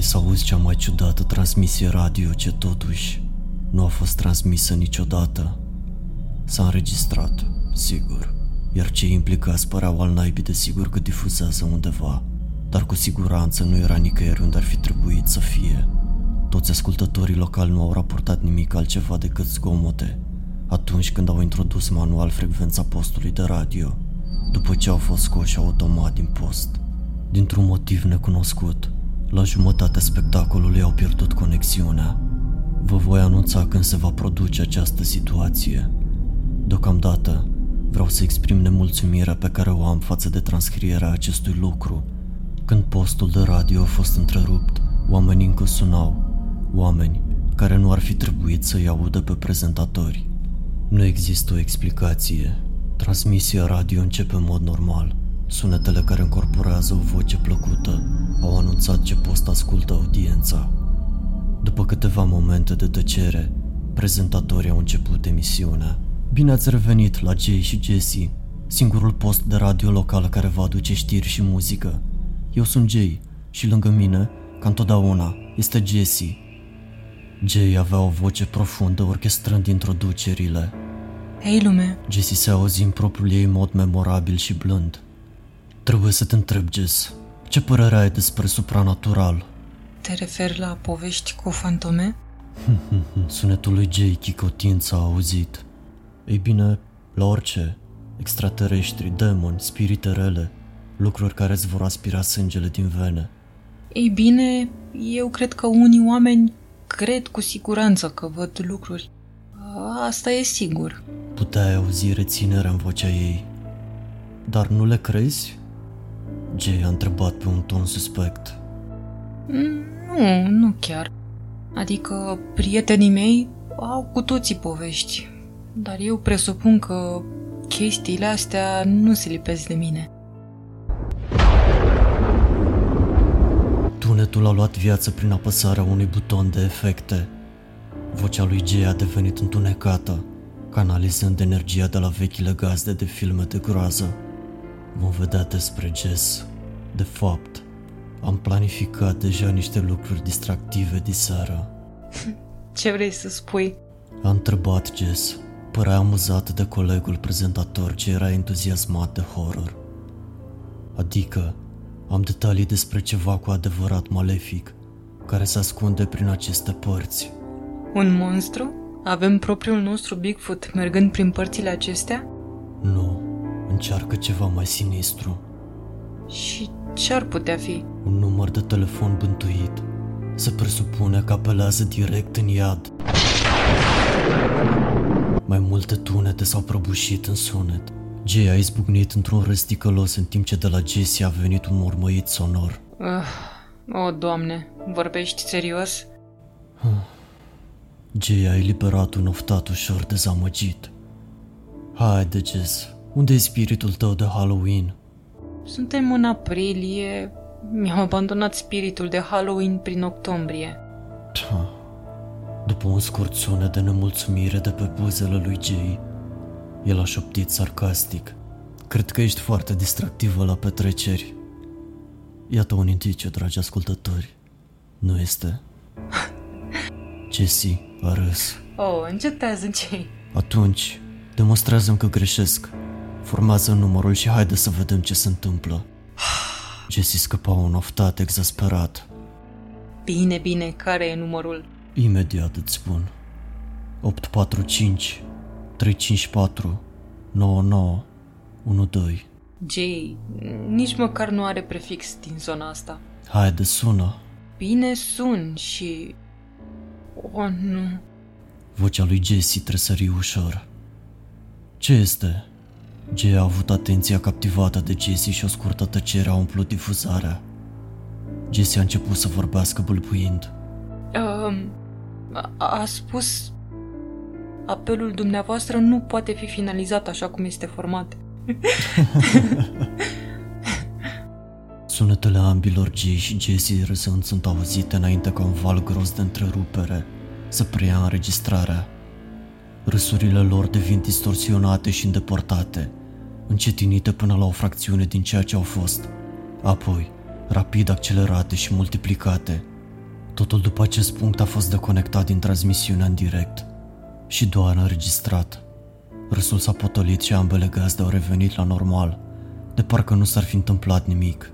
Vrei să auzi cea mai ciudată transmisie radio ce totuși nu a fost transmisă niciodată? S-a înregistrat, sigur, iar cei implicați păreau al naibii de sigur că difuzează undeva, dar cu siguranță nu era nicăieri unde ar fi trebuit să fie. Toți ascultătorii locali nu au raportat nimic altceva decât zgomote atunci când au introdus manual frecvența postului de radio, după ce au fost scoși automat din post. Dintr-un motiv necunoscut, la jumătatea spectacolului au pierdut conexiunea. Vă voi anunța când se va produce această situație. Deocamdată, vreau să exprim nemulțumirea pe care o am față de transcrierea acestui lucru. Când postul de radio a fost întrerupt, oamenii încă sunau, oameni care nu ar fi trebuit să-i audă pe prezentatori. Nu există o explicație. Transmisia radio începe în mod normal. Sunetele care încorporează o voce plăcută au anunțat ce post ascultă audiența. După câteva momente de tăcere, prezentatorii au început emisiunea. Bine ați revenit la Jay și Jesse, singurul post de radio local care va aduce știri și muzică. Eu sunt Jay și lângă mine, ca întotdeauna, este Jesse. Jay avea o voce profundă orchestrând introducerile. Hei lume, Jesse se auzi în propriul ei mod memorabil și blând. Trebuie să te întreb, Jess, ce părere ai despre supranatural? te referi la povești cu fantome? Sunetul lui Jay chicotind s-a auzit. Ei bine, la orice, extraterestri, demoni, spirite rele, lucruri care îți vor aspira sângele din vene. Ei bine, eu cred că unii oameni cred cu siguranță că văd lucruri. Asta e sigur. Puteai auzi reținerea în vocea ei. Dar nu le crezi? Jay a întrebat pe un ton suspect. Nu, nu chiar. Adică prietenii mei au cu toții povești, dar eu presupun că chestiile astea nu se lipesc de mine. Tunetul a luat viață prin apăsarea unui buton de efecte. Vocea lui Jay a devenit întunecată, canalizând energia de la vechile gazde de filme de groază. Vom vedea despre Jess. De fapt, am planificat deja niște lucruri distractive diseară. Ce vrei să spui? A întrebat Jess. Părea amuzat de colegul prezentator ce era entuziasmat de horror. Adică, am detalii despre ceva cu adevărat malefic, care se ascunde prin aceste părți. Un monstru? Avem propriul nostru Bigfoot mergând prin părțile acestea? Nu, încearcă ceva mai sinistru. Și ce ar putea fi? Un număr de telefon bântuit. Se presupune că apelează direct în iad. Mai multe tunete s-au prăbușit în sunet. Jay a izbucnit într-un râs ticălos în timp ce de la Jesse a venit un mormăit sonor. Uh, o, doamne, vorbești serios? Jay a eliberat un oftat ușor dezamăgit. Haide, Jess, unde e spiritul tău de Halloween? Suntem în aprilie. Mi-am abandonat spiritul de Halloween prin octombrie. Ta. După un scurt sunet de nemulțumire de pe buzele lui Jay, el a șoptit sarcastic. Cred că ești foarte distractivă la petreceri. Iată un indiciu, dragi ascultători. Nu este? Jesse a râs. Oh, încetează ce Atunci, demonstrează că greșesc. Formează numărul și haide să vedem ce se întâmplă. Jesse scăpa un oftat exasperat. Bine, bine, care e numărul? Imediat îți spun. 845 354 99 12 Jay, nici măcar nu are prefix din zona asta. Haide, sună. Bine sun și... Oh, nu. Vocea lui Jesse tresări ușor. Ce este? Jay a avut atenția captivată de Jesse și o scurtă tăcere a umplut difuzarea. Jesse a început să vorbească bâlbuind. Um, a, a spus... Apelul dumneavoastră nu poate fi finalizat așa cum este format. Sunetele ambilor Jay și Jesse râsând sunt auzite înainte ca un val gros de întrerupere să preia înregistrarea. Râsurile lor devin distorsionate și îndepărtate, încetinite până la o fracțiune din ceea ce au fost, apoi rapid accelerate și multiplicate, Totul după acest punct a fost deconectat din transmisiunea în direct și doar înregistrat. Râsul s-a potolit și ambele gazde au revenit la normal, de parcă nu s-ar fi întâmplat nimic.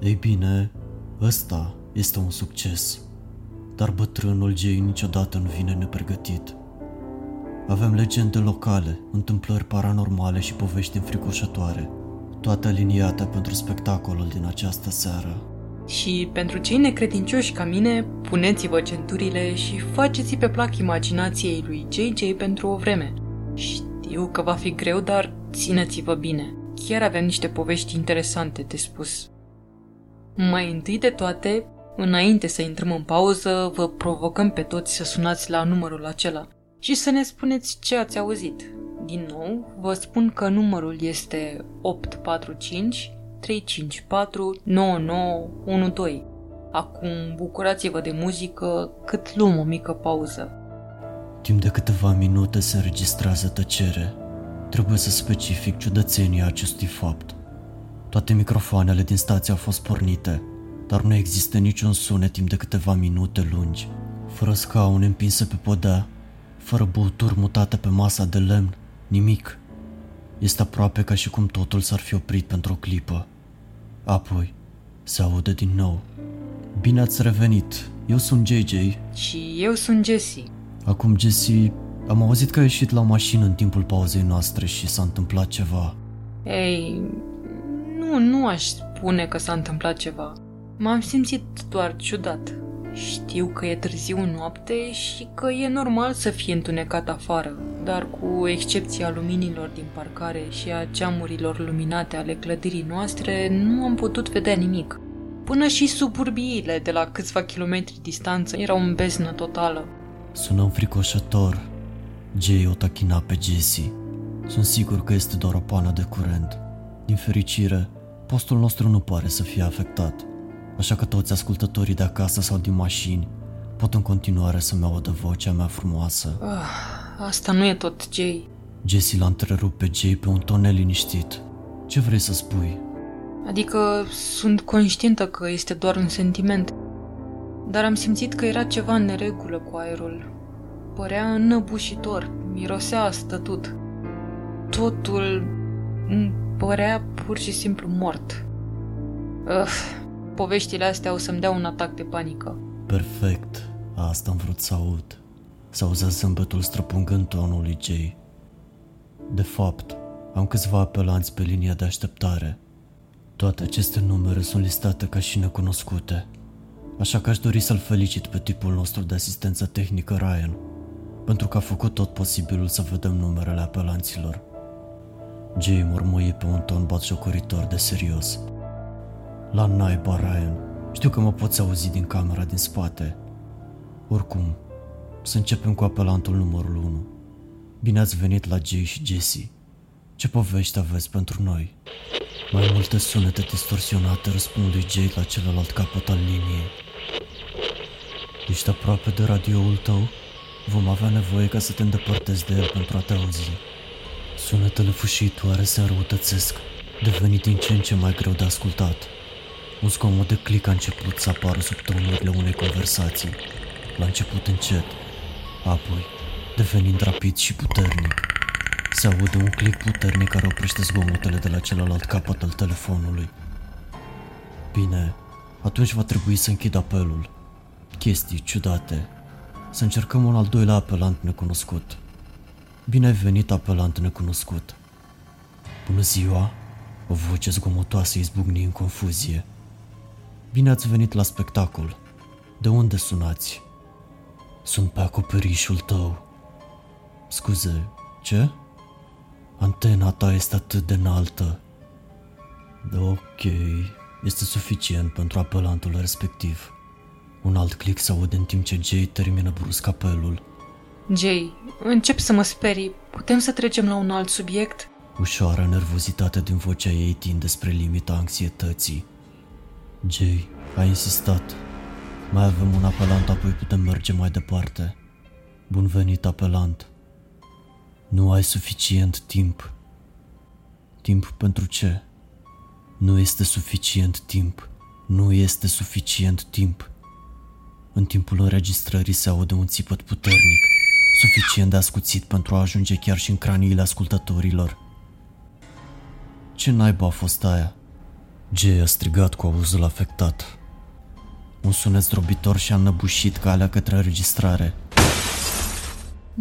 Ei bine, ăsta este un succes, dar bătrânul Jay niciodată nu vine nepregătit. Avem legende locale, întâmplări paranormale și povești înfricoșătoare, toate aliniate pentru spectacolul din această seară. Și pentru cei necredincioși ca mine, puneți-vă centurile și faceți pe plac imaginației lui JJ pentru o vreme. Știu că va fi greu, dar țineți-vă bine. Chiar avem niște povești interesante de spus. Mai întâi de toate, înainte să intrăm în pauză, vă provocăm pe toți să sunați la numărul acela și să ne spuneți ce ați auzit. Din nou, vă spun că numărul este 845 354 9912. Acum bucurați-vă de muzică cât luăm o mică pauză. Timp de câteva minute se înregistrează tăcere. Trebuie să specific ciudățenia acestui fapt. Toate microfoanele din stație au fost pornite, dar nu există niciun sunet timp de câteva minute lungi. Fără scaune împinse pe podea, fără băuturi mutate pe masa de lemn, nimic. Este aproape ca și cum totul s-ar fi oprit pentru o clipă. Apoi, se aude din nou. Bine ați revenit, eu sunt JJ. Și eu sunt Jessie. Acum, Jesse, am auzit că ai ieșit la mașină în timpul pauzei noastre și s-a întâmplat ceva. Ei, nu, nu aș spune că s-a întâmplat ceva. M-am simțit doar ciudat. Știu că e târziu noapte și că e normal să fie întunecat afară, dar cu excepția luminilor din parcare și a geamurilor luminate ale clădirii noastre, nu am putut vedea nimic. Până și suburbiile de la câțiva kilometri distanță erau în beznă totală. Sună înfricoșător. Jay o tachina pe Jesse. Sunt sigur că este doar o pană de curent. Din fericire, postul nostru nu pare să fie afectat, așa că toți ascultătorii de acasă sau din mașini pot în continuare să-mi audă vocea mea frumoasă. Ah, asta nu e tot, Jay. Jesse l-a întrerupt pe Jay pe un ton neliniștit. Ce vrei să spui? Adică sunt conștientă că este doar un sentiment, dar am simțit că era ceva în neregulă cu aerul. Părea înnăbușitor, mirosea a stătut. Totul îmi părea pur și simplu mort. Uf, poveștile astea o să-mi dea un atac de panică. Perfect, asta am vrut să aud. S-a auzit zâmbetul străpungând tonul lui Jay. De fapt, am câțiva apelanți pe linia de așteptare. Toate aceste numere sunt listate ca și necunoscute, așa că aș dori să-l felicit pe tipul nostru de asistență tehnică Ryan, pentru că a făcut tot posibilul să vedem numerele apelanților. Jay mormăie pe un ton batjocoritor de serios. La naiba, Ryan. Știu că mă poți auzi din camera din spate. Oricum, să începem cu apelantul numărul 1. Bine ați venit la Jay și Jesse. Ce povești aveți pentru noi? Mai multe sunete distorsionate răspund lui Jay la celălalt capăt al liniei. Ești aproape de radioul tău? Vom avea nevoie ca să te îndepărtezi de el pentru a te auzi. Sunetele fâșitoare se înrăutățesc, devenit din ce în ce mai greu de ascultat. Un zgomot de clic a început să apară sub tonurile unei conversații. La început încet, apoi devenind rapid și puternic. Se aude un clic puternic care oprește zgomotele de la celălalt capăt al telefonului. Bine, atunci va trebui să închid apelul. Chestii ciudate. Să încercăm un al doilea apelant necunoscut. Bine ai venit, apelant necunoscut. Bună ziua! O voce zgomotoasă izbucni în confuzie. Bine ați venit la spectacol. De unde sunați? Sunt pe acoperișul tău. Scuze, ce? Antena ta este atât de înaltă. Ok, este suficient pentru apelantul respectiv. Un alt click se aude în timp ce Jay termină brusc apelul. Jay, încep să mă sperii. Putem să trecem la un alt subiect? Ușoară nervozitate din vocea ei tinde spre limita anxietății. Jay, a insistat. Mai avem un apelant, apoi putem merge mai departe. Bun venit, apelant. Nu ai suficient timp. Timp pentru ce? Nu este suficient timp. Nu este suficient timp. În timpul înregistrării se aude un țipăt puternic, suficient de ascuțit pentru a ajunge chiar și în craniile ascultătorilor. Ce naiba a fost aia? Jay a strigat cu auzul afectat. Un sunet zdrobitor și-a înăbușit calea către înregistrare.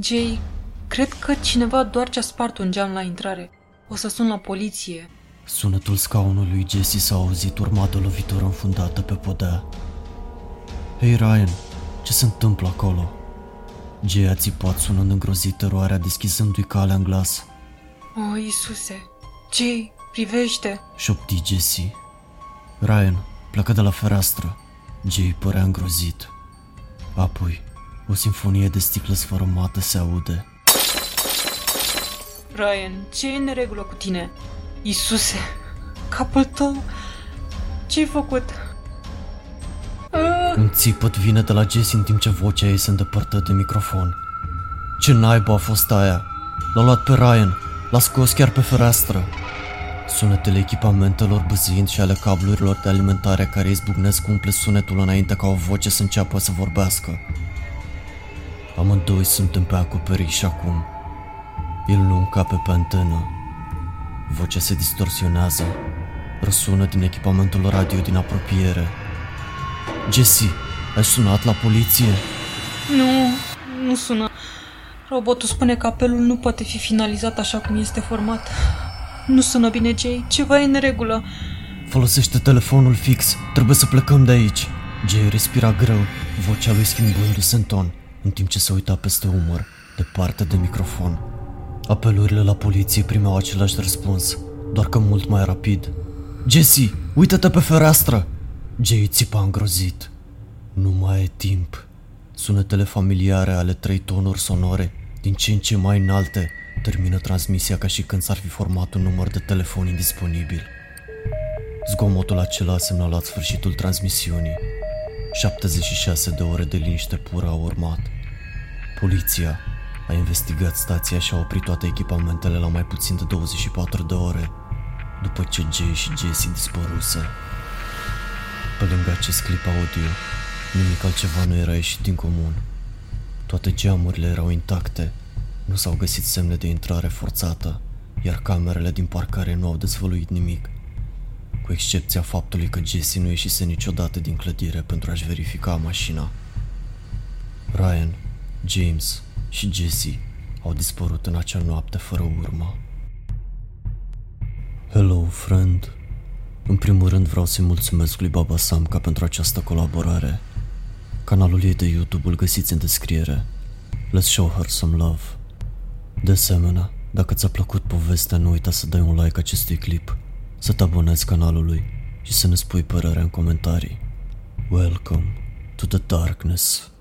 Jay, cred că cineva doar ce-a spart un geam la intrare. O să sun la poliție. Sunetul scaunului lui Jesse s-a auzit urmat de o lovitură înfundată pe podea. Hei Ryan, ce se întâmplă acolo? Jay a țipat sunând îngrozit teroarea deschizându-i calea în glas. O, oh, Iisuse! Jay, privește! Șopti Jesse. Ryan plecă de la fereastră. Jay părea îngrozit. Apoi, o sinfonie de sticlă sfărâmată se aude. Ryan, ce e în regulă cu tine? Isuse, capul tău, ce-ai făcut? Ah! Un țipăt vine de la Jesse în timp ce vocea ei se îndepărtă de microfon. Ce naiba a fost aia? L-a luat pe Ryan, l-a scos chiar pe fereastră. Sunetele echipamentelor băzind și ale cablurilor de alimentare care izbucnesc umple sunetul înainte ca o voce să înceapă să vorbească. Amândoi suntem pe acoperiș acum. El nu încape pe antenă. Vocea se distorsionează. Răsună din echipamentul radio din apropiere. Jesse, ai sunat la poliție? Nu, nu sună. Robotul spune că apelul nu poate fi finalizat așa cum este format. Nu sună bine, Jay. Ceva e în regulă. Folosește telefonul fix. Trebuie să plecăm de aici. Jay respira greu, vocea lui schimbându-se în ton, în timp ce se uita peste umăr, departe de microfon. Apelurile la poliție primeau același răspuns, doar că mult mai rapid. Jesse, uită-te pe fereastră! Jay țipa îngrozit. Nu mai e timp. Sunetele familiare ale trei tonuri sonore, din ce în ce mai înalte, termină transmisia ca și când s-ar fi format un număr de telefon indisponibil. Zgomotul acela a semnalat sfârșitul transmisiunii. 76 de ore de liniște pură au urmat. Poliția a investigat stația și a oprit toate echipamentele la mai puțin de 24 de ore, după ce Jay și Jesse dispăruse. Pe lângă acest clip audio, nimic altceva nu era ieșit din comun. Toate geamurile erau intacte, nu s-au găsit semne de intrare forțată, iar camerele din parcare nu au dezvăluit nimic, cu excepția faptului că Jesse nu ieșise niciodată din clădire pentru a-și verifica mașina. Ryan, James și Jesse au dispărut în acea noapte fără urmă. Hello, friend. În primul rând vreau să-i mulțumesc lui Baba Samka pentru această colaborare. Canalul ei de YouTube îl găsiți în descriere. Let's show her some love. De asemenea, dacă ți-a plăcut povestea, nu uita să dai un like acestui clip, să te abonezi canalului și să ne spui părerea în comentarii. Welcome to the darkness.